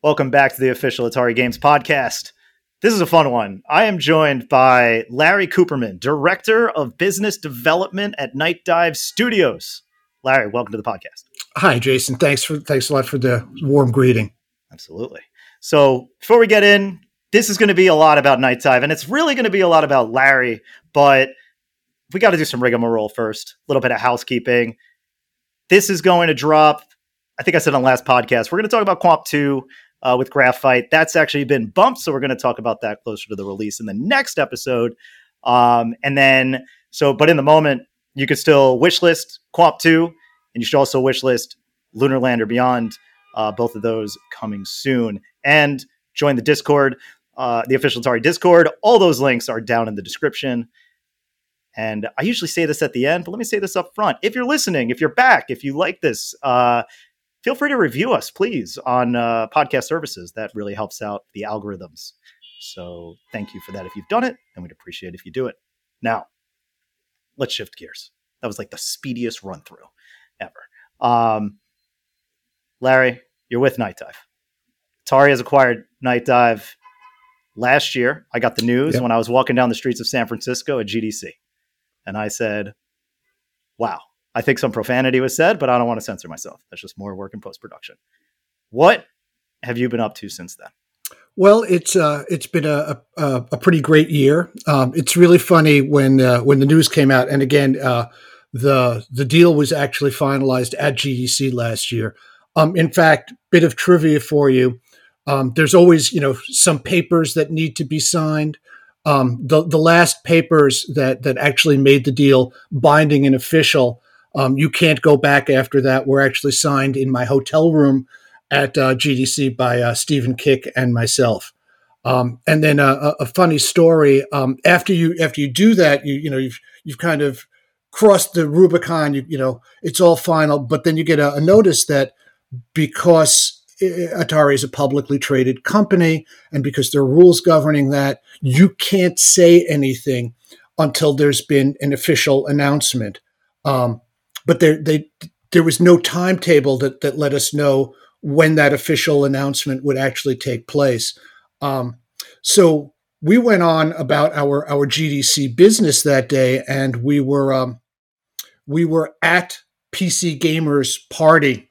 Welcome back to the official Atari Games podcast. This is a fun one. I am joined by Larry Kuperman, Director of Business Development at Nightdive Studios. Larry, welcome to the podcast. Hi, Jason. Thanks for thanks a lot for the warm greeting. Absolutely. So before we get in, this is going to be a lot about Nightdive, and it's really going to be a lot about Larry. But we got to do some rigmarole first. A little bit of housekeeping. This is going to drop. I think I said on last podcast we're going to talk about qomp Two uh, with Graphite. That's actually been bumped, so we're going to talk about that closer to the release in the next episode. Um, and then, so, but in the moment, you could still wishlist qomp 2, and you should also wishlist Lunar Lander Beyond, uh, both of those coming soon. And join the Discord, uh, the official Atari Discord. All those links are down in the description. And I usually say this at the end, but let me say this up front. If you're listening, if you're back, if you like this, uh, feel free to review us, please, on uh, podcast services. That really helps out the algorithms. So thank you for that if you've done it, and we'd appreciate if you do it. Now, let's shift gears. That was like the speediest run through ever. Um, Larry, you're with Nightdive. Atari has acquired Nightdive last year. I got the news yep. when I was walking down the streets of San Francisco at GDC. And I said, wow, I think some profanity was said, but I don't want to censor myself. That's just more work in post production. What have you been up to since then? Well, it's uh, it's been a, a, a pretty great year. Um, it's really funny when uh, when the news came out, and again, uh, the the deal was actually finalized at GDC last year. Um, in fact, bit of trivia for you: um, there's always you know some papers that need to be signed. Um, the the last papers that that actually made the deal binding and official um, you can't go back after that. We're actually signed in my hotel room at uh, GDC by uh, Stephen Kick and myself. Um, and then uh, a, a funny story. Um, after you after you do that, you you know you've you've kind of crossed the Rubicon. You you know it's all final. But then you get a, a notice that because Atari is a publicly traded company, and because there are rules governing that, you can't say anything until there's been an official announcement. Um, but there they there was no timetable that that let us know when that official announcement would actually take place. Um, so we went on about our our GDC business that day, and we were um, we were at PC Gamers party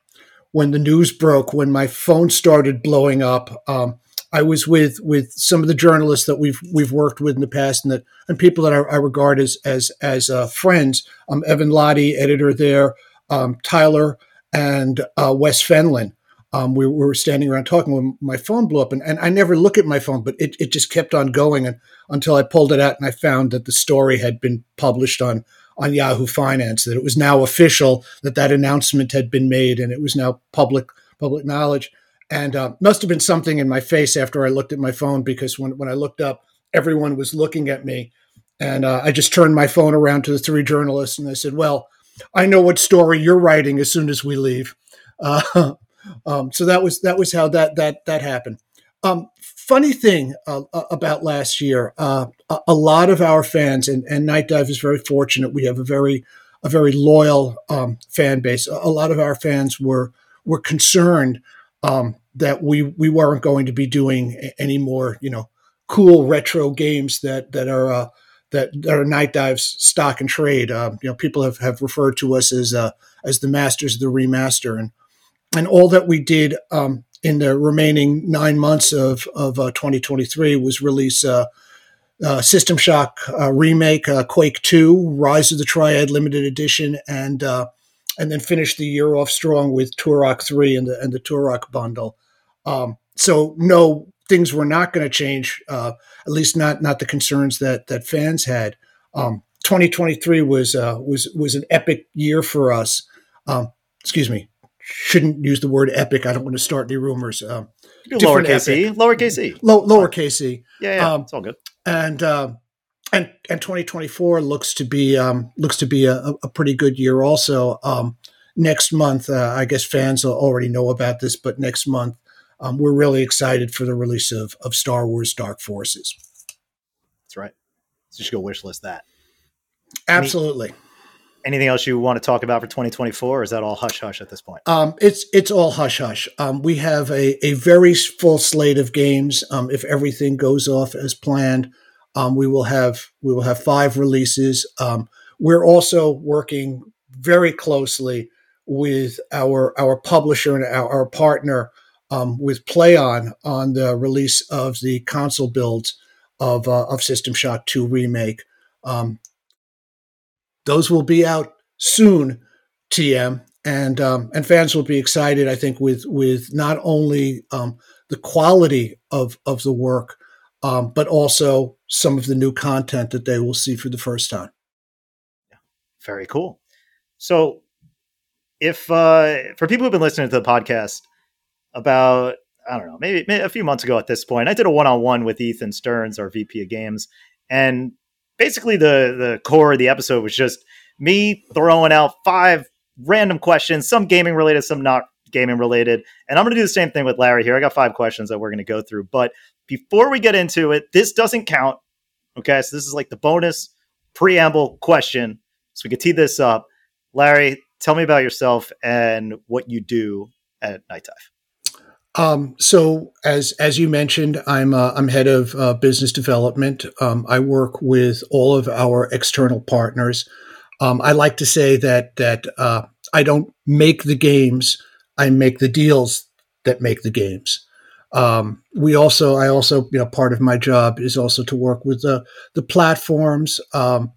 when the news broke. When my phone started blowing up, um, I was with with some of the journalists that we've we've worked with in the past, and that and people that I, I regard as as as uh, friends. Um, Evan Lahti, editor there, um, Tyler and uh, Wes Fenlon. Um, we, we, were standing around talking when my phone blew up, and, and I never look at my phone, but it, it just kept on going and, until I pulled it out and I found that the story had been published on on Yahoo Finance, that it was now official that that announcement had been made, and it was now public public knowledge and uh, must have been something in my face after I looked at my phone because when, when I looked up, everyone was looking at me. And uh, I just turned my phone around to the three journalists and I said, Well, I know what story you're writing as soon as we leave. Uh, um, so that was that was how that that that happened. Um, funny thing uh, uh, about last year, uh, a, a, lot of our fans and, and Nightdive is very fortunate. We have a very a very loyal um, fan base. A, a lot of our fans were were concerned um, that we we weren't going to be doing any more, you know, cool retro games that that are uh, that, that are Nightdive's stock and trade. Uh, you know, people have, have referred to us as uh, as the masters of the remaster, and and all that we did um, in the remaining nine months of of uh, 2023 was release. Uh, uh, System Shock uh, remake, uh, Quake 2, Rise of the Triad limited edition, and uh, and then finish the year off strong with Turok 3 and the, and the Turok bundle. Um, so, no, things were not going to change, uh, at least not not the concerns that that fans had. Um, 2023 was uh, was was an epic year for us. Um, excuse me, shouldn't use the word epic. I don't want to start any rumors. Um, lowercase e, lowercase e, Low, lowercase e. Yeah, yeah, um, it's all good. And uh, and and 2024 looks to be um, looks to be a, a pretty good year. Also, um, next month, uh, I guess fans already know about this, but next month um, we're really excited for the release of of Star Wars Dark Forces. That's right. So just go wish list that. Absolutely. anything else you want to talk about for 2024 or is that all hush hush at this point um, it's it's all hush hush um, we have a, a very full slate of games um, if everything goes off as planned um, we will have we will have five releases um, we're also working very closely with our our publisher and our, our partner um, with PlayOn on the release of the console builds of uh, of System Shock 2 remake. Um, those will be out soon, TM, and um, and fans will be excited. I think with with not only um, the quality of of the work, um, but also some of the new content that they will see for the first time. Very cool. So, if uh, for people who've been listening to the podcast about I don't know, maybe, maybe a few months ago at this point, I did a one on one with Ethan Stearns, our VP of Games, and basically the the core of the episode was just me throwing out five random questions, some gaming related, some not gaming related. And I'm going to do the same thing with Larry here. I got five questions that we're going to go through. But before we get into it, this doesn't count. Okay. So this is like the bonus preamble question. So we can tee this up. Larry, tell me about yourself and what you do at Nightdive. Um, so as as you mentioned, I'm uh, I'm head of uh, business development. Um, I work with all of our external partners. Um, I like to say that that uh, I don't make the games; I make the deals that make the games. Um, we also, I also, you know, part of my job is also to work with the the platforms. Um,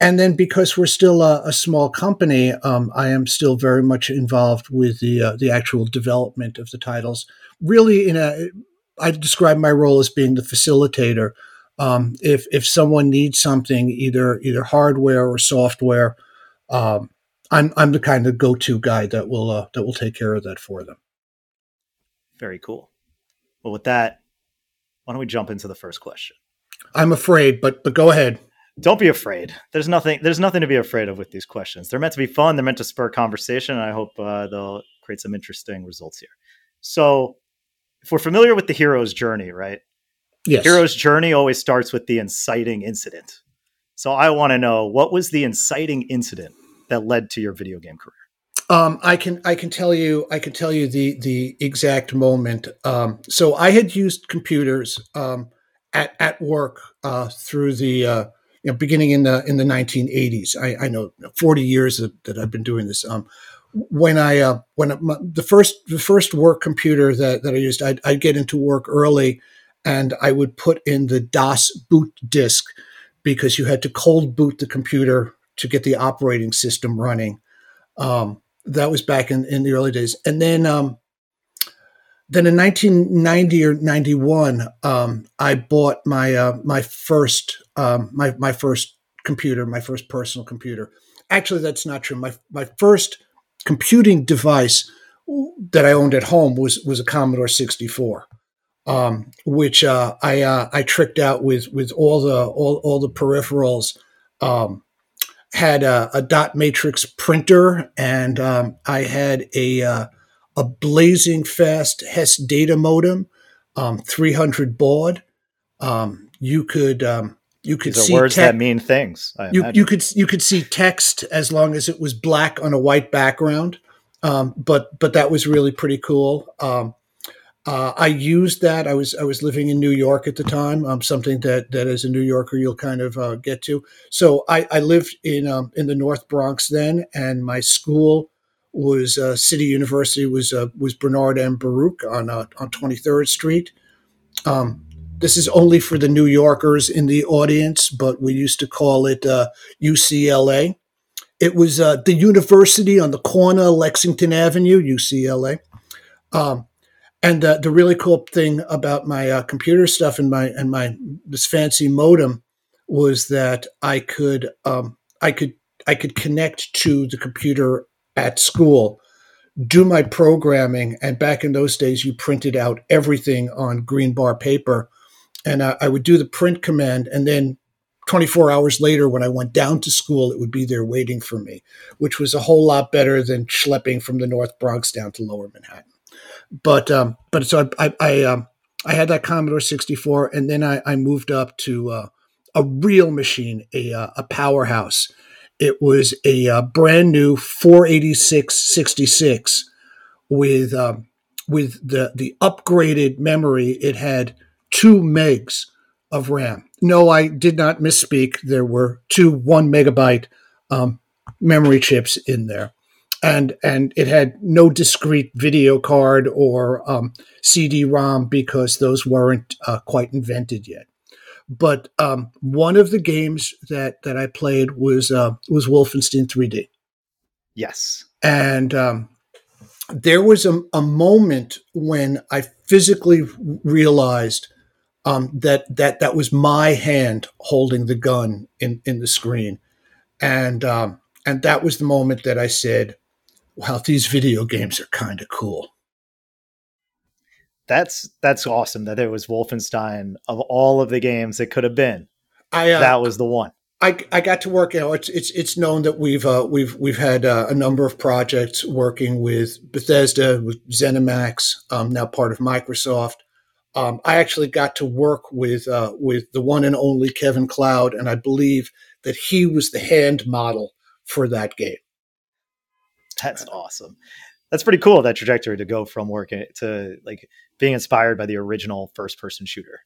and then because we're still a, a small company, um, I am still very much involved with the uh, the actual development of the titles. Really, in a, I describe my role as being the facilitator. Um, if if someone needs something, either either hardware or software, um, I'm I'm the kind of go to guy that will uh, that will take care of that for them. Very cool. Well, with that, why don't we jump into the first question? I'm afraid, but but go ahead don't be afraid. There's nothing. There's nothing to be afraid of with these questions. They're meant to be fun. They're meant to spur conversation. And I hope uh, they'll create some interesting results here. So, if we're familiar with the hero's journey, right? Yes. Hero's journey always starts with the inciting incident. So, I want to know what was the inciting incident that led to your video game career. Um, I can I can tell you I can tell you the the exact moment. Um, so I had used computers um, at at work uh, through the uh, you know, beginning in the in the 1980s. I, I know 40 years that, that, I've been doing this. Um, when I uh, when my, the first the first work computer that, that I used, I'd, I'd, get into work early, and I would put in the DOS boot disk because you had to cold boot the computer to get the operating system running. Um, that was back in, in the early days, and then um, then in 1990 or 91, um, I bought my uh, my first um, my my first computer, my first personal computer. Actually, that's not true. My my first computing device that I owned at home was was a Commodore 64, um, which uh, I uh, I tricked out with with all the all, all the peripherals. Um, had a, a, dot matrix printer, and um, I had a uh, a blazing fast Hayes data modem, um, 300 baud. Um, you could um, you could These see words te- that mean things. you, you could you could see text as long as it was black on a white background. Um, but but that was really pretty cool. Uh, I used that. I was I was living in New York at the time. Um, something that that as a New Yorker you'll kind of uh, get to. So I, I lived in um, in the North Bronx then, and my school was uh, City University was uh, was Bernard M. Baruch on uh, on 23rd Street. Um, this is only for the New Yorkers in the audience, but we used to call it UCLA. Uh, it was the university on the corner, Lexington Avenue, UCLA. Um, and the really cool thing about my uh, computer stuff and my and my this fancy modem was that I could um, I could I could connect to the computer at school, do my programming. And back in those days, you printed out everything on green bar paper. And uh, I would do the print command. And then 24 hours later, when I went down to school, it would be there waiting for me, which was a whole lot better than schlepping from the North Bronx down to Lower Manhattan. But um, but so I I, I, um, I had that Commodore 64, and then I, I moved up to uh, a real machine, a uh, a powerhouse, It was a uh, brand new 486 66 with um, with the the upgraded memory. It had two megs of RAM. No, I did not misspeak. There were two one megabyte um, memory chips in there, and and it had no discrete video card or um, CD-ROM because those weren't uh, quite invented yet. But um, one of the games that that I played was uh, was Wolfenstein 3D. Yes, and um, there was a, a moment when I physically realized um, that that that was my hand holding the gun in in the screen, and um, and that was the moment that I said, "Wow, these video games are kind of cool." That's that's awesome that there was Wolfenstein of all of the games that could have been. I uh, that was the one. I, I got to work. You know, it's it's it's known that we've uh, we've we've had uh, a number of projects working with Bethesda, with ZeniMax, um, now part of Microsoft. Um, I actually got to work with uh, with the one and only Kevin Cloud, and I believe that he was the hand model for that game. That's awesome. That's pretty cool. That trajectory to go from working to like being inspired by the original first person shooter,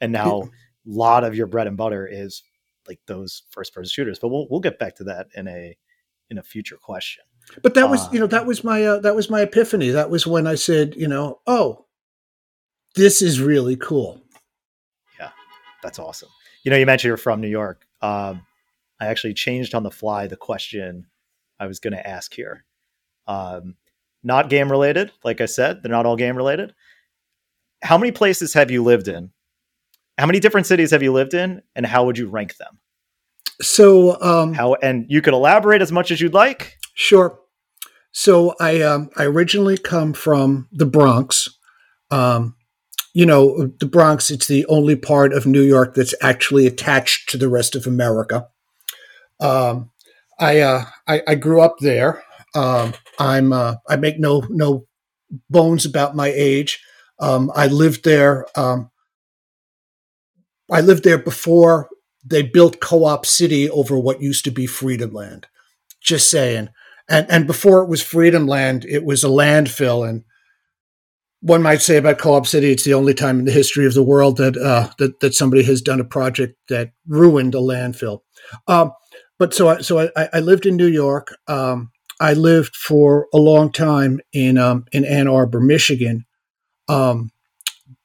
and now a lot of your bread and butter is like those first person shooters. But we'll we'll get back to that in a in a future question. But that was, you know, that um, was my uh, that was my epiphany. That was when I said, you know, oh, this is really cool. Yeah, that's awesome. You know, you mentioned you're from New York. Um, I actually changed on the fly the question I was going to ask here. Um, not game related, like I said, they're not all game related. How many places have you lived in how many different cities have you lived in, and how would you rank them? So, um, how and you could elaborate as much as you'd like. Sure. So I um, I originally come from the Bronx. Um, you know, the Bronx. It's the only part of New York that's actually attached to the rest of America. Um, I, uh, I, I grew up there. Um, I'm uh, I make no no bones about my age. Um, I lived there um, I lived there before they built Co-op City over what used to be Freedom Land. Just saying. And and before it was Freedom Land, it was a landfill. And one might say about Co-op City, it's the only time in the history of the world that uh, that that somebody has done a project that ruined a landfill. Um, but so I, so I, I lived in New York. Um, I lived for a long time in um, in Ann Arbor, Michigan. Um,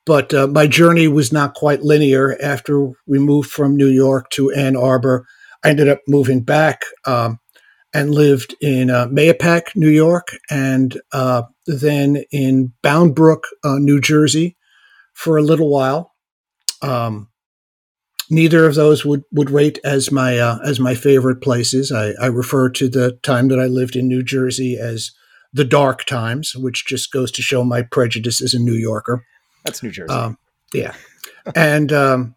but uh, my journey was not quite linear. After we moved from New York to Ann Arbor, I ended up moving back um, and lived in uh, Mahopac, New York, and uh, then in Bound Brook, uh, New Jersey, for a little while. Um, neither of those would, would rate as my uh, as my favorite places. I, I refer to the time that I lived in New Jersey as the dark times, which just goes to show my prejudice as a New Yorker. That's New Jersey. Um, yeah, and um,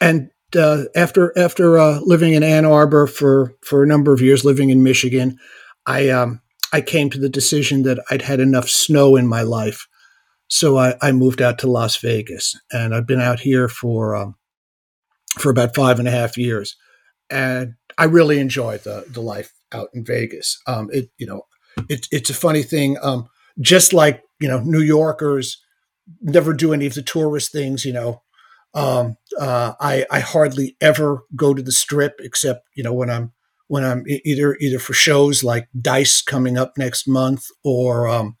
and uh, after after uh, living in Ann Arbor for for a number of years, living in Michigan, I um, I came to the decision that I'd had enough snow in my life, so I, I moved out to Las Vegas, and I've been out here for um, for about five and a half years, and I really enjoy the the life out in Vegas. Um, it you know, it, it's a funny thing. Um, just like you know, New Yorkers never do any of the tourist things, you know. Um, uh, I, I hardly ever go to the strip except, you know, when I'm, when I'm either, either for shows like dice coming up next month or, um,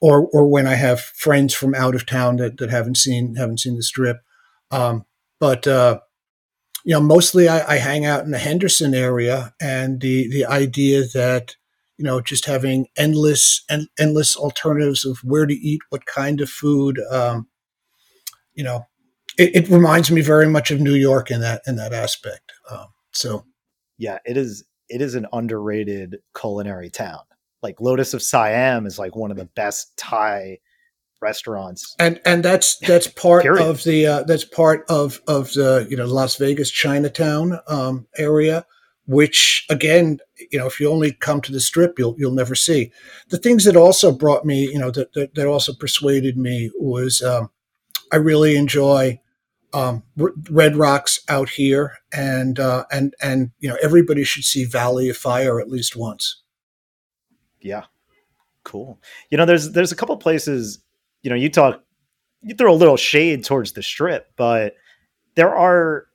or, or when I have friends from out of town that, that haven't seen, haven't seen the strip. Um, but, uh, you know, mostly I, I hang out in the Henderson area and the, the idea that, you know, just having endless and endless alternatives of where to eat, what kind of food. Um, you know, it, it, reminds me very much of New York in that in that aspect. Um, so, yeah, it is. It is an underrated culinary town. Like Lotus of Siam is like one of the best Thai restaurants and and that's that's part of the uh, that's part of of the you know Las Vegas Chinatown um, area which again, you know, if you only come to the strip, you'll you'll never see. The things that also brought me, you know, that that, that also persuaded me was um, I really enjoy um, Red Rocks out here, and uh, and and you know everybody should see Valley of Fire at least once. Yeah, cool. You know, there's there's a couple places. You know, you talk, you throw a little shade towards the strip, but there are.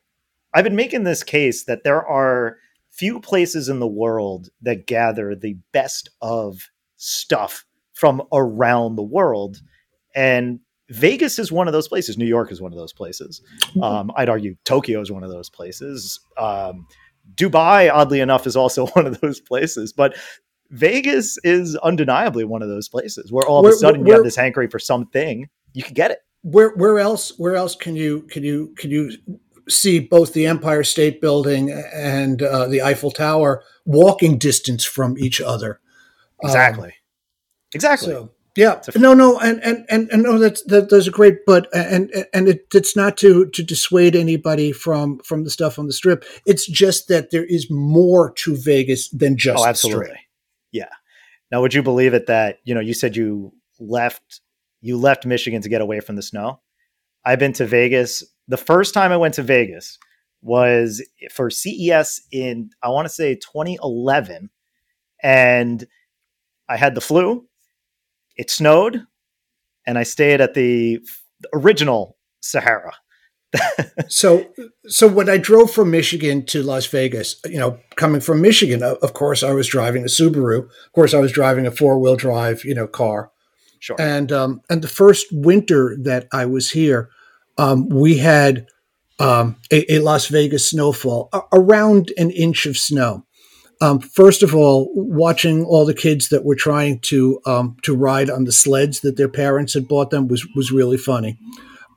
I've been making this case that there are few places in the world that gather the best of stuff from around the world, and Vegas is one of those places. New York is one of those places. Mm-hmm. Um, I'd argue Tokyo is one of those places. Um, Dubai, oddly enough, is also one of those places. But Vegas is undeniably one of those places where all where, of a sudden where, you have this hankering for something, you can get it. Where where else where else can you can you can you see both the Empire State Building and uh, the Eiffel Tower walking distance from each other? Exactly. Um, exactly. So, yeah, no, no, and and and, and no, that's that, that's a great, but and and it, it's not to to dissuade anybody from from the stuff on the strip. It's just that there is more to Vegas than just oh, absolutely, yeah. Now, would you believe it that you know you said you left you left Michigan to get away from the snow? I've been to Vegas. The first time I went to Vegas was for CES in I want to say 2011, and I had the flu it snowed, and I stayed at the original Sahara. So, so when I drove from Michigan to Las Vegas, you know, coming from Michigan, of course, I was driving a Subaru. Of course, I was driving a four wheel drive, you know, car. Sure. And um, and the first winter that I was here, um, we had um, a, a, Las Vegas snowfall, a- around an inch of snow um, first of all, watching all the kids that were trying to um, to ride on the sleds that their parents had bought them was was really funny.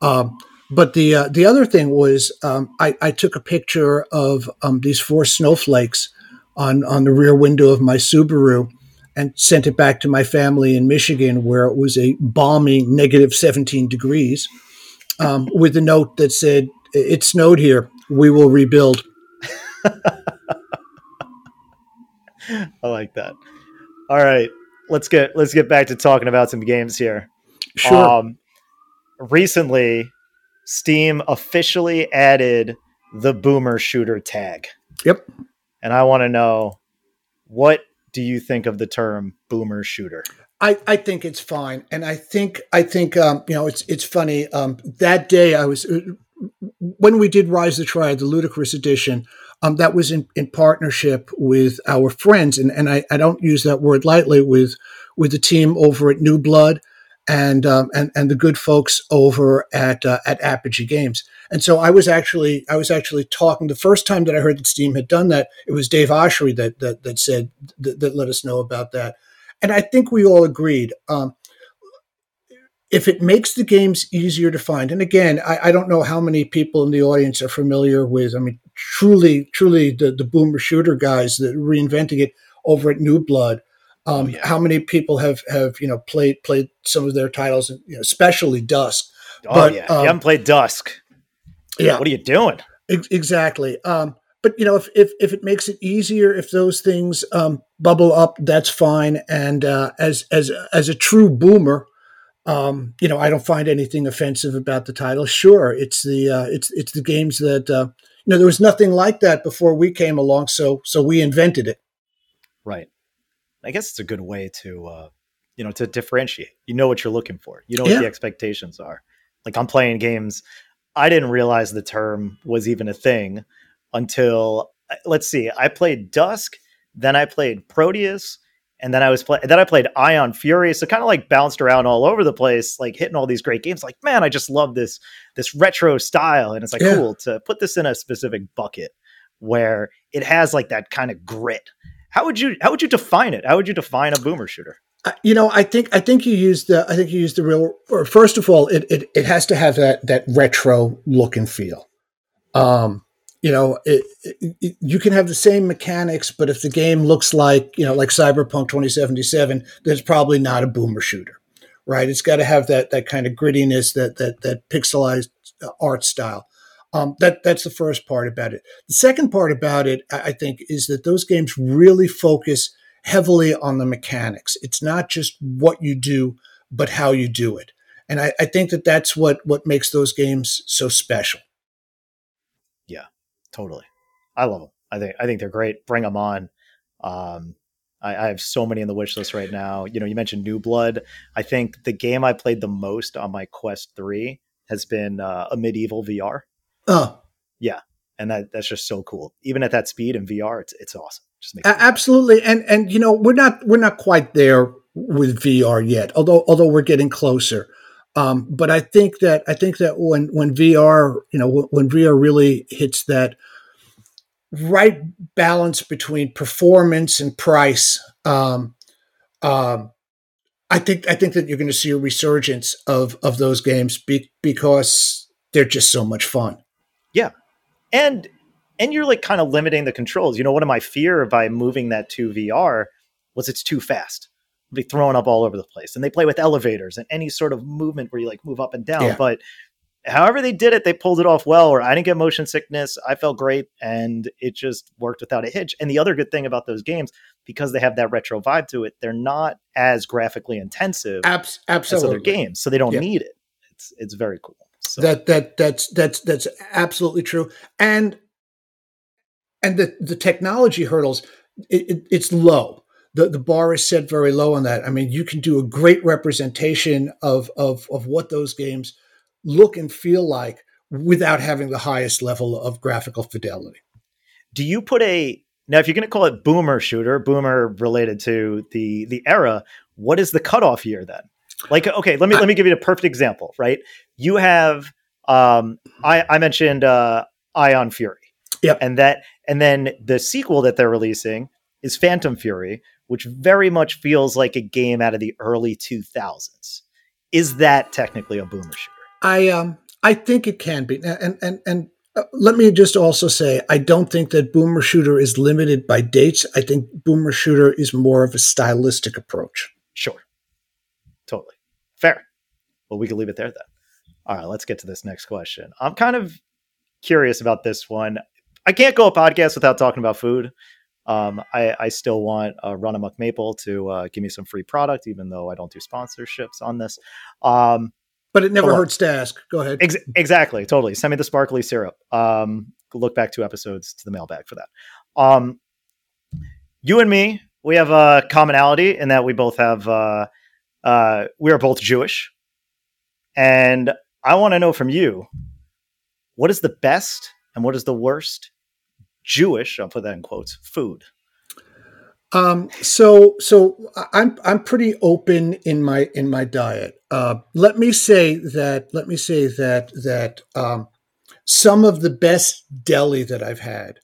Um, but the uh, the other thing was um, I, I, took a picture of um, these four snowflakes on on the rear window of my Subaru and sent it back to my family in Michigan, where it was a balmy negative 17 degrees, um, with a note that said, "It snowed here. We will rebuild." I like that. All right, let's get let's get back to talking about some games here. Sure. Um, recently, Steam officially added the Boomer Shooter tag. Yep. And I want to know what do you think of the term Boomer Shooter? I, I think it's fine, and I think I think um, you know it's it's funny. Um, that day I was uh, when we did Rise the Triad, the Ludicrous edition um, that was in, in partnership with our friends, and, and I, I don't use that word lightly with with the team over at New Blood and um, and and the good folks over at uh, at Apogee Games. And so I was actually I was actually talking the first time that I heard that Steam had done that. It was Dave Oshry that that, that said that, that let us know about that, and I think we all agreed. Um, if it makes the games easier to find, and again, I, I, don't know how many people in the audience are familiar with. I mean, truly, truly, the the boomer shooter guys that reinventing it over at New Blood. Um, oh, yeah. How many people have have you know played played some of their titles, you know, especially Dusk? Oh but, yeah, um, you haven't played Dusk. Yeah, what are you doing? Ex- exactly. Um, but you know, if, if if it makes it easier, if those things um, bubble up, that's fine. And uh, as as as a true boomer, um, you know, I don't find anything offensive about the title. Sure, it's the uh, it's it's the games that uh, you know there was nothing like that before we came along, so so we invented it. Right. I guess it's a good way to uh, you know to differentiate. You know what you're looking for. You know what yeah. the expectations are. Like I'm playing games. I didn't realize the term was even a thing until uh, let's see. I played Dusk, then I played Prodeus, and then I was play- then I played Ion Fury, so kind of like bounced around all over the place, like hitting all these great games. Like, man, I just love this this retro style, and it's like yeah. cool to put this in a specific bucket where it has like that kind of grit. How would you how would you define it? How would you define a boomer shooter? You know, I think I think you use the I think you used the real. Or first of all, it, it it has to have that that retro look and feel. Um, you know, it, it, you can have the same mechanics, but if the game looks like, you know, like Cyberpunk 2077, there's probably not a boomer shooter, right? It's got to have that that kind of grittiness, that that that pixelized uh, art style. Um, that that's the first part about it. The second part about it, I think, is that those games really focus heavily on the mechanics. It's not just what you do, but how you do it. And I, I think that that's what what makes those games so special. Yeah, totally. I love them. I think I think they're great. Bring them on. Um, I, I, have so many in the wish list right now. You know, you mentioned New Blood. I think the game I played the most on my Quest Three has been uh, Amid Evil VR. Oh, yeah, and that that's just so cool. Even at that speed in VR, it's it's awesome. Just makes absolutely. And and you know we're not we're not quite there with VR yet, although although we're getting closer. Um, but I think that I think that when when VR you know when VR really hits that right balance between performance and price, um, um, I think I think that you're going to see a resurgence of of those games be, because they're just so much fun. Yeah, and and you're like kind of limiting the controls. You know, one of my fear by moving that to VR was it's too fast. It'll be thrown up all over the place, and they play with elevators and any sort of movement where you like move up and down. Yeah. But however they did it, they pulled it off well. Or I didn't get motion sickness. I felt great, and it just worked without a hitch. And the other good thing about those games, because they have that retro vibe to it, they're not as graphically intensive Abs- absolutely. as other games, so they don't yeah. need it. It's it's very cool. So. That that that's that's that's absolutely true. And and the the technology hurdles, it, it, it's low. The, the bar is set very low on that. I mean, you can do a great representation of, of, of what those games look and feel like without having the highest level of graphical fidelity. Do you put a now if you're going to call it boomer shooter, boomer related to the the era, what is the cutoff year then? Like okay, let me I, let me give you a perfect example, right? You have um I I mentioned uh Ion Fury. Yep. And that and then the sequel that they're releasing is Phantom Fury, which very much feels like a game out of the early 2000s. Is that technically a boomer shooter? I um I think it can be, and and and uh, let me just also say I don't think that Boomer Shooter is limited by dates. I think Boomer Shooter is more of a stylistic approach. Sure, totally fair. Well, we can leave it there then. All right, let's get to this next question. I'm kind of curious about this one. I can't go a podcast without talking about food. Um, I, I, still want uh, Runamok Maple to uh, give me some free product, even though I don't do sponsorships on this. Um, but it never hurts to ask. Go ahead. Ex- exactly. Totally. Send me the sparkly syrup. Um, look back two episodes to the mailbag for that. Um, you and me, we have a commonality in that we both have, uh, uh, we are both Jewish. And I want to know from you what is the best and what is the worst Jewish, I'll put that in quotes, food? Um, so so I'm I'm pretty open in my in my diet. Uh, let me say that let me say that that um, some of the best deli that I've had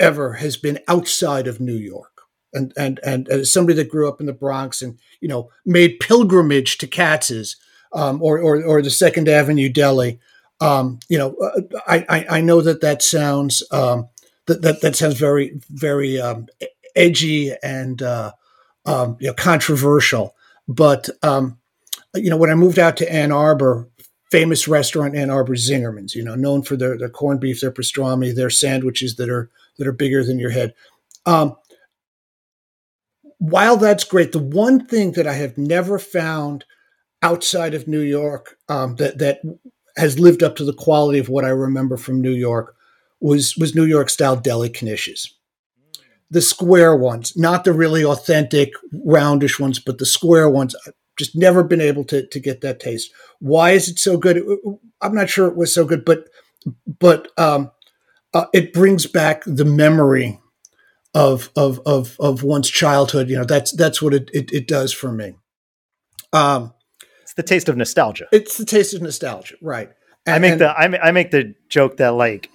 ever has been outside of New York. And, and and as somebody that grew up in the Bronx and you know made pilgrimage to Katz's um, or, or, or the Second Avenue Deli, um, you know uh, I, I, I know that that sounds um, that, that that sounds very very um, edgy and uh, um, you know, controversial. But um, you know, when I moved out to Ann Arbor, famous restaurant Ann Arbor Zingerman's, you know, known for their, their corned beef, their pastrami, their sandwiches that are that are bigger than your head. While that's great, the one thing that I have never found outside of New York um, that that has lived up to the quality of what I remember from New York was was New York style deli knishes the square ones, not the really authentic roundish ones, but the square ones. I've just never been able to to get that taste. Why is it so good? I'm not sure it was so good, but but um, uh, it brings back the memory of of of of one's childhood. You know, that's that's what it it, it does for me. Um, it's the taste of nostalgia. It's the taste of nostalgia, right? And, I make the I, I make the joke that like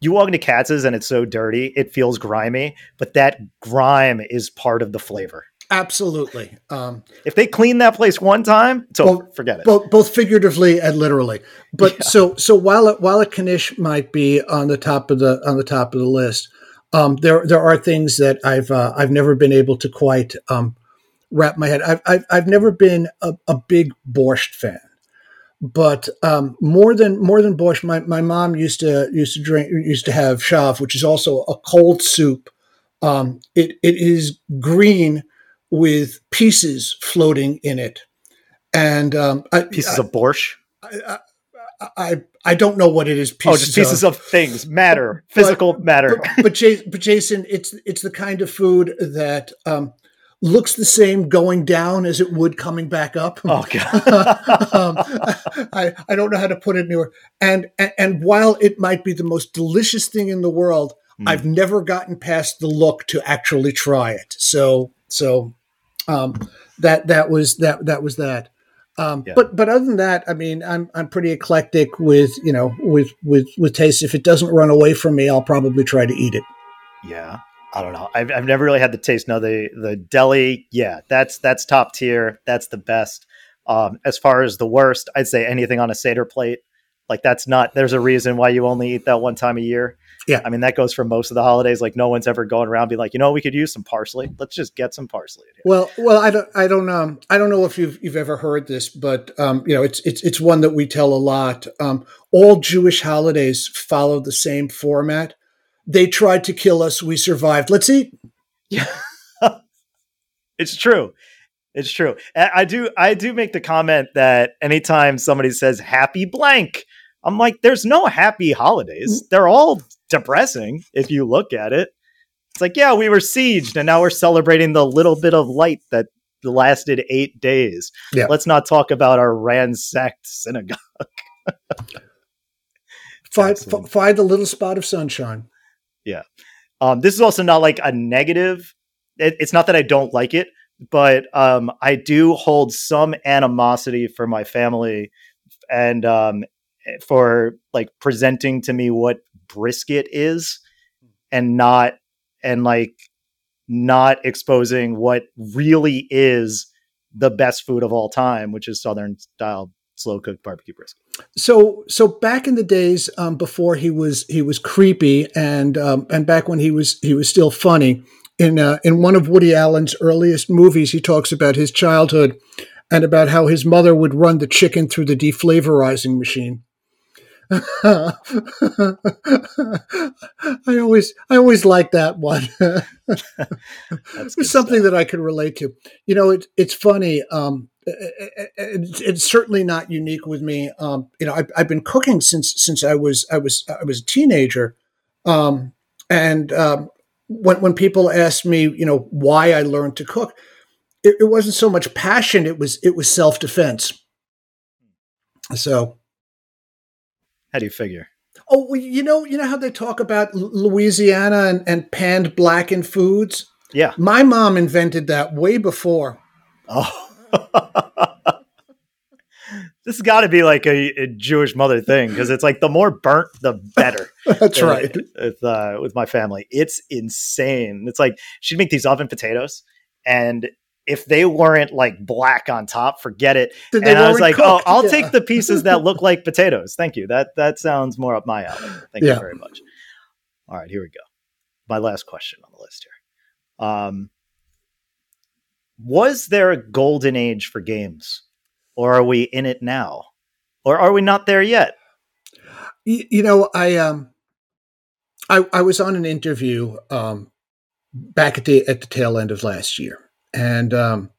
you walk into Katz's and it's so dirty, it feels grimy, but that grime is part of the flavor. Absolutely. Um, if they clean that place one time, so both, forget it. Both, both figuratively and literally. But yeah. so so while it, while a knish might be on the top of the on the top of the list, um, there there are things that I've uh, I've never been able to quite um, wrap my head. I've, I've I've never been a, a big borscht fan but um, more than more than Borscht, my, my mom used to used to drink used to have shav, which is also a cold soup. Um, it it is green with pieces floating in it, and um, I, pieces I, of borscht. I, I I don't know what it is. Pieces oh, just pieces of, of things, matter, physical but, matter. But, but, Jason, but, Jason, it's it's the kind of food that um, looks the same going down as it would coming back up. Oh god! um, I I don't know how to put it newer. And, and and while it might be the most delicious thing in the world, mm. I've never gotten past the look to actually try it. So so um, that that was that that was that. Um, yeah. But but other than that, I mean, I'm I'm pretty eclectic with you know with with with taste. If it doesn't run away from me, I'll probably try to eat it. Yeah, I don't know. I've I've never really had the taste. No, the the deli, yeah, that's that's top tier. That's the best. Um, as far as the worst, I'd say anything on a Seder plate. Like that's not. There's a reason why you only eat that one time a year. Yeah, I mean that goes for most of the holidays. Like no one's ever going around be like, you know, we could use some parsley. Let's just get some parsley. Well, well, I don't, I don't, um, I don't know if you've you've ever heard this, but um, you know, it's it's it's one that we tell a lot. Um, all Jewish holidays follow the same format. They tried to kill us, we survived. Let's eat. Yeah, it's true. It's true. I do. I do make the comment that anytime somebody says "Happy blank," I'm like, "There's no happy holidays. Mm. They're all depressing if you look at it. It's like, yeah, we were sieged and now we're celebrating the little bit of light that lasted eight days. Yeah. Let's not talk about our ransacked synagogue. find, f- find the little spot of sunshine. Yeah. Um, this is also not like a negative. It, it's not that I don't like it, but um, I do hold some animosity for my family and um, for like presenting to me what brisket is and not and like not exposing what really is the best food of all time, which is Southern style slow cooked barbecue brisket. So, so back in the days um, before he was he was creepy, and um, and back when he was he was still funny. In uh, in one of Woody Allen's earliest movies, he talks about his childhood and about how his mother would run the chicken through the deflavorizing machine. I always I always like that one. it's something stuff. that I could relate to. You know, it, it's funny. Um, it, it, it's certainly not unique with me. Um, you know, I've, I've, been cooking since since I was I was I was a teenager, um, and um, when when people ask me, you know, why I learned to cook, it, it wasn't so much passion. It was it was self defense. So how do you figure? Oh, well, you know, you know how they talk about Louisiana and, and panned blackened foods. Yeah, my mom invented that way before. Oh, this has got to be like a, a, Jewish mother thing because it's like the more burnt, the better. That's uh, right. With, uh, with my family, it's insane. It's like she'd make these oven potatoes, and if they weren't like black on top, forget it. and I was like, oh, cooked. oh, I'll yeah. take the pieces that look like potatoes. Thank you. That that sounds more up my alley. Thank yeah. you very much. All right, here we go. My last question on the list here. Um, was there a golden age for games, or are we in it now, or are we not there yet? You, you know, I um, I, I was on an interview um, back at the at the tail end of last year and um,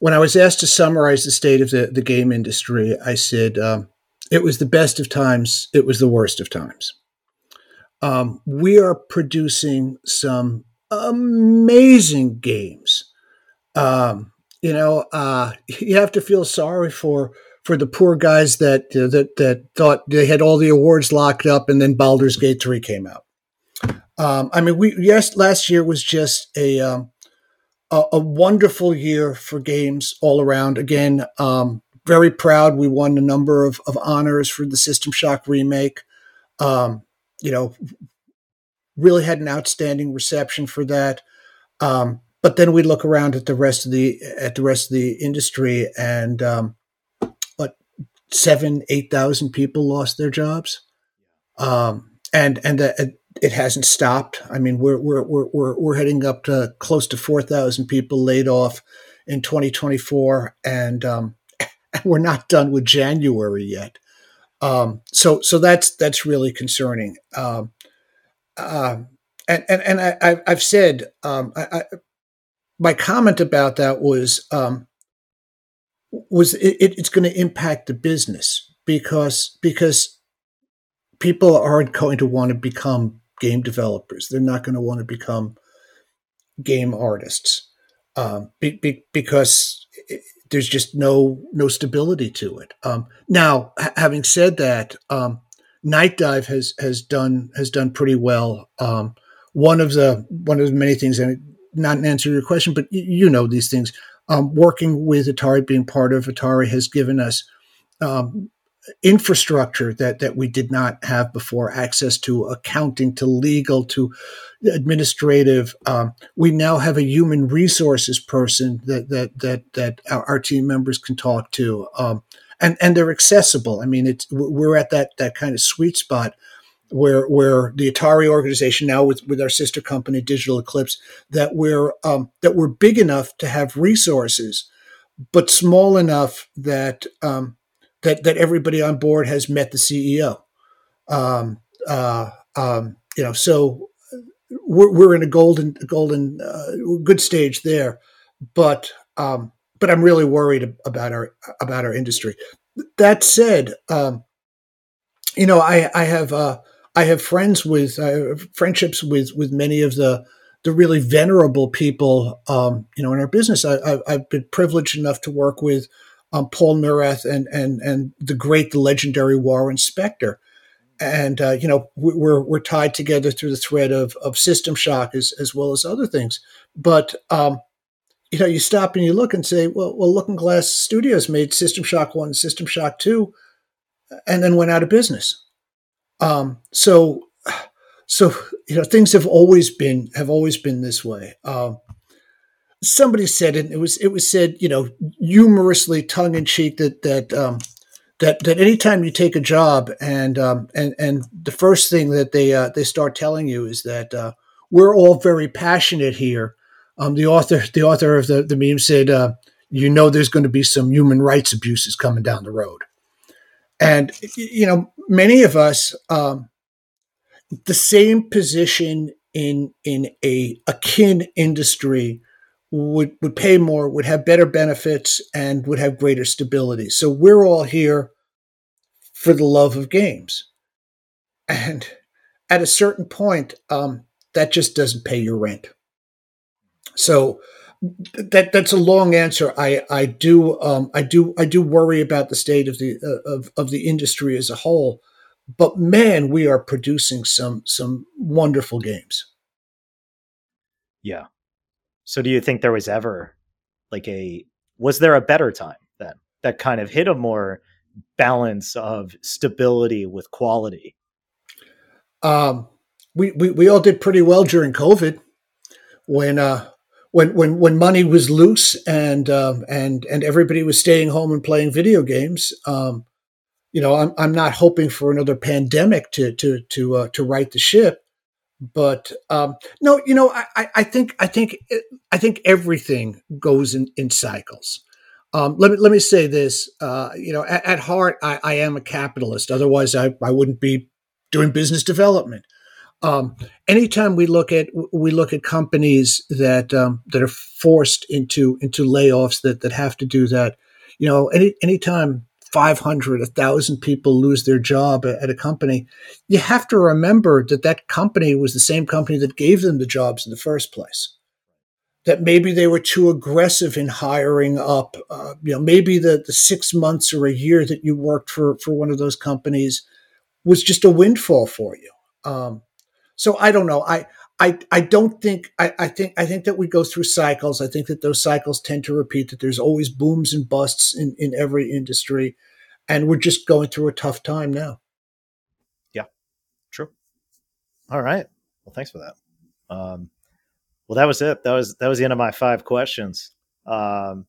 when I was asked to summarize the state of the, the game industry, I said um, it was the best of times, it was the worst of times. Um, we are producing some amazing games. Um, you know, uh, you have to feel sorry for for the poor guys that that that thought they had all the awards locked up, and then Baldur's Gate three came out. Um, I mean, we yes, last year was just a um, a, a wonderful year for games all around. Again, um, very proud. We won a number of, of honors for the System Shock remake. Um, you know, really had an outstanding reception for that. Um, but then we look around at the rest of the at the rest of the industry, and um, what seven, eight thousand people lost their jobs, um, and and the, it hasn't stopped. I mean, we're we're we're we're, we're heading up to close to four thousand people laid off in 2024, and um, we're not done with January yet. Um, so so that's that's really concerning. Um, uh, and and and I, have said um, I, I, my comment about that was um, was it, it's going to impact the business because because people aren't going to want to become game developers. They're not going to want to become game artists um, be, be, because there's just no no stability to it. Um, now, ha- having said that, um, Nightdive has has done has done pretty well. Um, one of the one of the many things, and not an answer to your question, but you know these things. Um, working with Atari, being part of Atari, has given us um, infrastructure that that we did not have before access to accounting to legal to administrative. Um, we now have a human resources person that that that that our, our team members can talk to um, and and they're accessible. I mean it's we're at that that kind of sweet spot where where the Atari organization now with with our sister company Digital Eclipse that we're um, that we're big enough to have resources, but small enough that um, that that everybody on board has met the CEO. Um, uh, um, you know, so we're, we're in a golden golden uh, good stage there, but um, but I'm really worried about our about our industry. That said, um, you know, I I have uh, I have friends with friendships with with many of the the really venerable people, um, you know, in our business. I, have been privileged enough to work with um, Paul Neurath and and and the great, the legendary Warren Spector. And uh, you know we're we're tied together through the thread of of System Shock as as well as other things. But um, you know, you stop and you look and say, well, well, Looking Glass Studios made System Shock One, System Shock Two, and then went out of business. Um, so, so you know, things have always been have always been this way. Um, somebody said it. It was it was said, you know, humorously, tongue in cheek that that um, that that anytime you take a job and um, and and the first thing that they uh, they start telling you is that uh, we're all very passionate here. Um, the author the author of the the meme said, uh, you know, there's going to be some human rights abuses coming down the road, and you know, many of us. Um, the same position in in a akin industry would would pay more, would have better benefits, and would have greater stability. So we're all here for the love of games, and at a certain point, um, that just doesn't pay your rent. So that that's a long answer. I I do um, I do I do worry about the state of the uh, of of the industry as a whole, but man, we are producing some some wonderful games. Yeah, so do you think there was ever like a was there a better time then that kind of hit a more balance of stability with quality? Um, we, we we all did pretty well during COVID when uh when when when money was loose and um, and and everybody was staying home and playing video games. Um, you know, I'm I'm not hoping for another pandemic to to to uh, to right the ship, but um, no, you know, I, I think I think I think everything goes in, in cycles. Um, let me let me say this. Uh, you know, at, at heart, I, I, am a capitalist. Otherwise, I, I wouldn't be doing business development. Um, anytime we look at we look at companies that um, that are forced into into layoffs that that have to do that, you know, any anytime 500, 1,000 people lose their job at a company, you have to remember that that company was the same company that gave them the jobs in the first place. That maybe they were too aggressive in hiring up. Uh, you know, maybe the, the six months or a year that you worked for, for one of those companies was just a windfall for you. Um, so I don't know. I, I, I don't think I, I think I think that we go through cycles. I think that those cycles tend to repeat. That there's always booms and busts in, in every industry, and we're just going through a tough time now. Yeah, true. All right. Well, thanks for that. Um, well, that was it. That was that was the end of my five questions. Um,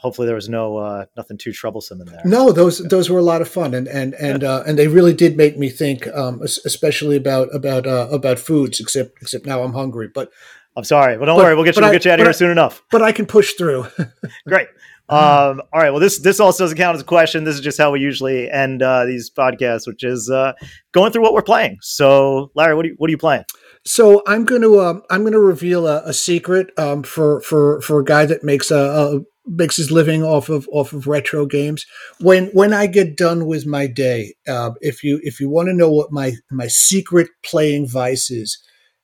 hopefully there was no uh, nothing too troublesome in there. No, those those were a lot of fun, and and and uh, and they really did make me think, um, especially about about uh, about foods. Except except now I'm hungry, but I'm sorry, but don't but, worry, we'll get you we'll get you out of here I, soon enough. But I can push through. Great. Um, all right. Well, this this also doesn't count as a question. This is just how we usually end uh, these podcasts, which is uh, going through what we're playing. So, Larry, what are you, what are you playing? So I'm going to um, I'm going to reveal a, a secret um, for for for a guy that makes a, makes his living off of off of retro games. When when I get done with my day, uh, if you if you want to know what my my secret playing vice is,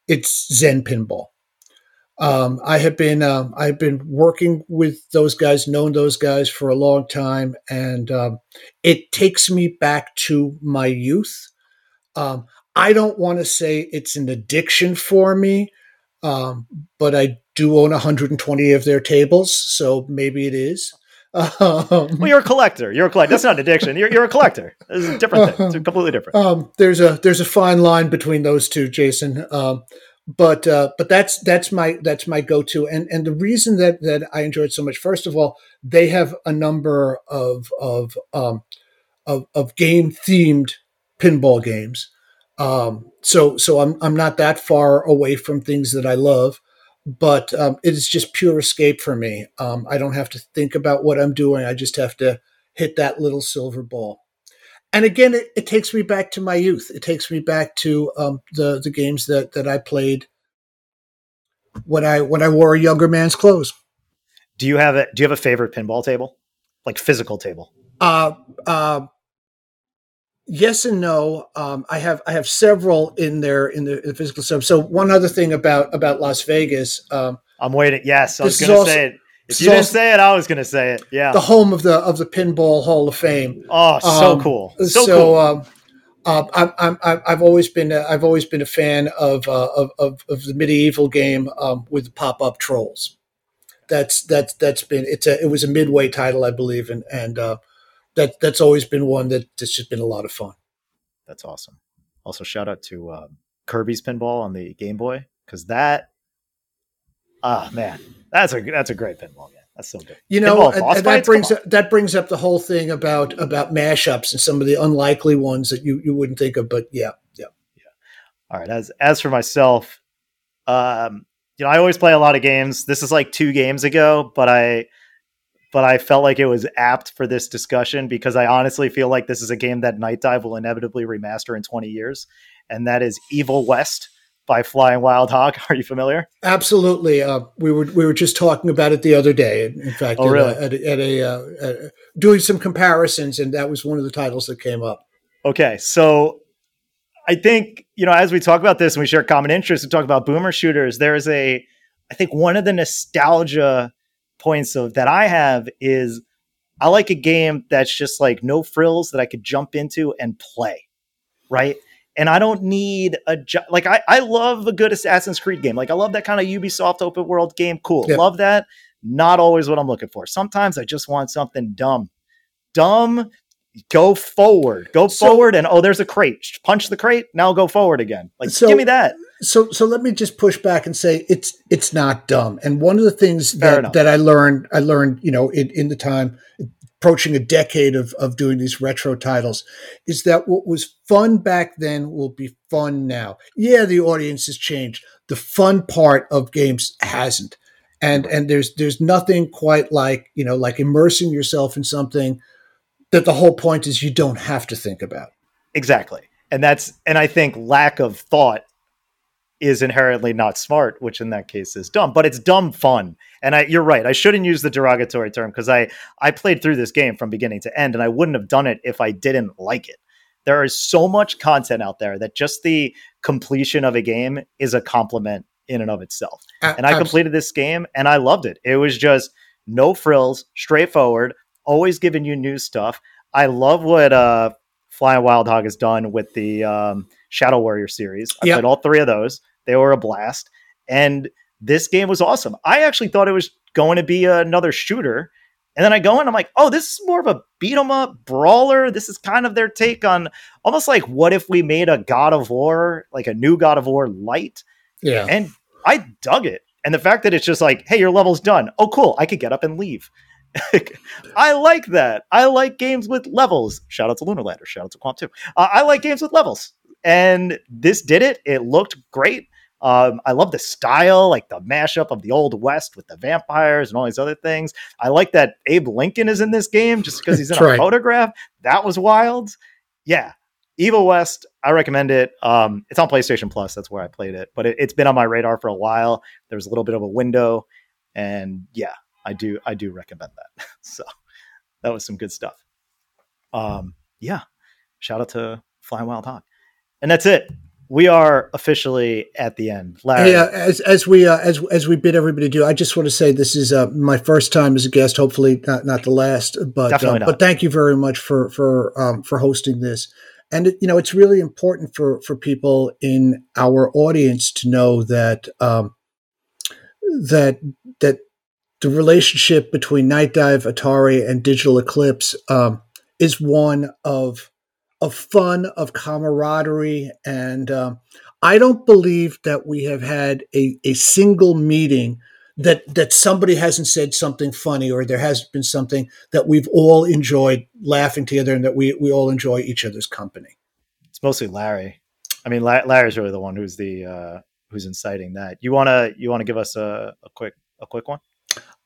it's Zen Pinball. Um, I have been um, I've been working with those guys, known those guys for a long time, and um, it takes me back to my youth. Um, I don't want to say it's an addiction for me, um, but I do own 120 of their tables, so maybe it is. Um, well, you're a collector. You're a collector. That's not an addiction. You're, you're a collector. It's a different thing. It's completely different. Um, there's a there's a fine line between those two, Jason but uh, but that's that's my that's my go-to and and the reason that that I enjoyed so much first of all they have a number of of um, of, of game themed pinball games um, so so I'm I'm not that far away from things that I love but um, it is just pure escape for me um, I don't have to think about what I'm doing I just have to hit that little silver ball and again, it, it, takes me back to my youth. It takes me back to um, the the games that that I played when I when I wore a younger man's clothes. Do you have a Do you have a favorite pinball table, like physical table? Uh, uh, yes and no. Um, I have I have several in there in the, in the physical stuff. So one other thing about about Las Vegas. Um, I'm waiting. Yes, I was going to say it. If you didn't say it, I was going to say it. Yeah, the home of the of the Pinball Hall of Fame. Oh, so um, cool! So, so cool. Um, uh, I'm, I'm, I've always been a, I've always been a fan of uh, of, of, of, the medieval game um, with pop up trolls. That's that's that's been it's a it was a midway title I believe and and uh, that that's always been one that that's just been a lot of fun. That's awesome. Also, shout out to uh, Kirby's Pinball on the Game Boy because that ah man that's a that's a great pinball game. That's so good. You know, and, and that brings up, that brings up the whole thing about about mashups and some of the unlikely ones that you you wouldn't think of. But yeah, yeah, yeah. All right. As as for myself, um, you know, I always play a lot of games. This is like two games ago, but I but I felt like it was apt for this discussion because I honestly feel like this is a game that Nightdive will inevitably remaster in 20 years, and that is Evil West by Flying Wild Hog. Are you familiar? Absolutely. Uh, we were we were just talking about it the other day. In fact, oh, really? at, a, at, a, uh, at doing some comparisons, and that was one of the titles that came up. Okay, so I think you know as we talk about this and we share common interests and talk about boomer shooters, there's a I think one of the nostalgia points of that I have is I like a game that's just like no frills that I could jump into and play, right? and I don't need a like I I love a good Assassin's Creed game. Like I love that kind of Ubisoft open world game. Cool, love that. Not always what I'm looking for. Sometimes I just want something dumb, dumb. Go forward, go so, forward, and oh, there's a crate. Punch the crate. Now go forward again. Like so, give me that. So so let me just push back and say it's it's not dumb. And one of the things that, that I learned I learned you know in, in the time approaching a decade of, of doing these retro titles is that what was fun back then will be fun now. Yeah, the audience has changed. The fun part of games hasn't. And and there's there's nothing quite like, you know, like immersing yourself in something that the whole point is you don't have to think about. Exactly. And that's and I think lack of thought is inherently not smart, which in that case is dumb, but it's dumb fun. And I, you're right. I shouldn't use the derogatory term because I, I played through this game from beginning to end and I wouldn't have done it if I didn't like it. There is so much content out there that just the completion of a game is a compliment in and of itself. Uh, and I completed this game and I loved it. It was just no frills, straightforward, always giving you new stuff. I love what uh, Flying Wild Hog has done with the um, Shadow Warrior series. I yep. played all three of those. They were a blast. And this game was awesome. I actually thought it was going to be another shooter. And then I go in, I'm like, oh, this is more of a beat 'em up brawler. This is kind of their take on almost like what if we made a God of War, like a new God of War light. Yeah. And I dug it. And the fact that it's just like, hey, your level's done. Oh, cool. I could get up and leave. I like that. I like games with levels. Shout out to Lunar Lander. Shout out to qomp 2. Uh, I like games with levels. And this did it. It looked great. Um, I love the style, like the mashup of the old West with the vampires and all these other things. I like that Abe Lincoln is in this game just because he's in a right. photograph. That was wild. Yeah. Evil West, I recommend it. Um, it's on PlayStation Plus. That's where I played it, but it, it's been on my radar for a while. There was a little bit of a window, and yeah, I do I do recommend that. so that was some good stuff. Um, yeah, shout out to Flying Wild Hog, and that's it. We are officially at the end. Larry. Yeah, as as we uh, as as we bid everybody do, I just want to say this is uh, my first time as a guest. Hopefully, not not the last. But uh, but thank you very much for for um, for hosting this. And you know, it's really important for for people in our audience to know that um, that that the relationship between Nightdive, Atari, and Digital Eclipse um, is one of of fun, of camaraderie, and um, I don't believe that we have had a, a single meeting that that somebody hasn't said something funny or there hasn't been something that we've all enjoyed laughing together and that we we all enjoy each other's company. It's mostly Larry. I mean, Larry's really the one who's the uh, who's inciting that. You wanna you wanna give us a, a quick a quick one?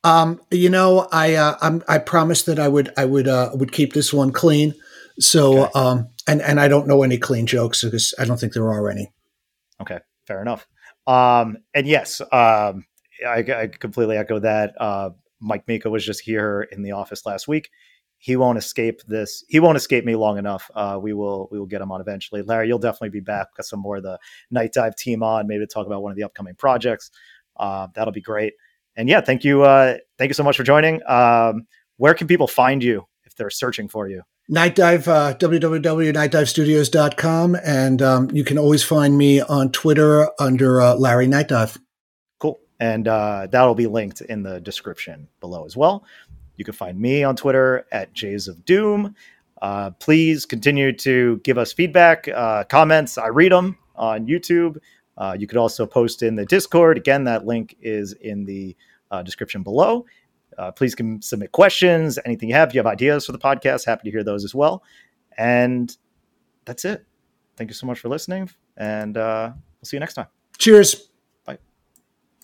Um, you know, I uh, i promised that I would I would uh, would keep this one clean. So, okay. um, and and I don't know any clean jokes because I don't think there are any. Okay, fair enough. Um, and yes, um, I, I completely echo that. Uh, Mike Mika was just here in the office last week. He won't escape this. He won't escape me long enough. Uh, we will. We will get him on eventually. Larry, you'll definitely be back with some more of the Nightdive team on, maybe to talk about one of the upcoming projects. Uh, that'll be great and yeah, thank you. Uh, thank you so much for joining. Um, where can people find you if they're searching for you? Nightdive, uh, www.nightdivestudios.com. And um, you can always find me on Twitter under uh, Larry Night Dive. Cool. And uh, that'll be linked in the description below as well. You can find me on Twitter at Jays of Doom. Uh, please continue to give us feedback, uh, comments. I read them on YouTube. Uh, you could also post in the Discord. Again, that link is in the uh, description below. Uh, please can submit questions, anything you have. If you have ideas for the podcast, happy to hear those as well. And that's it. Thank you so much for listening, and uh, we'll see you next time. Cheers.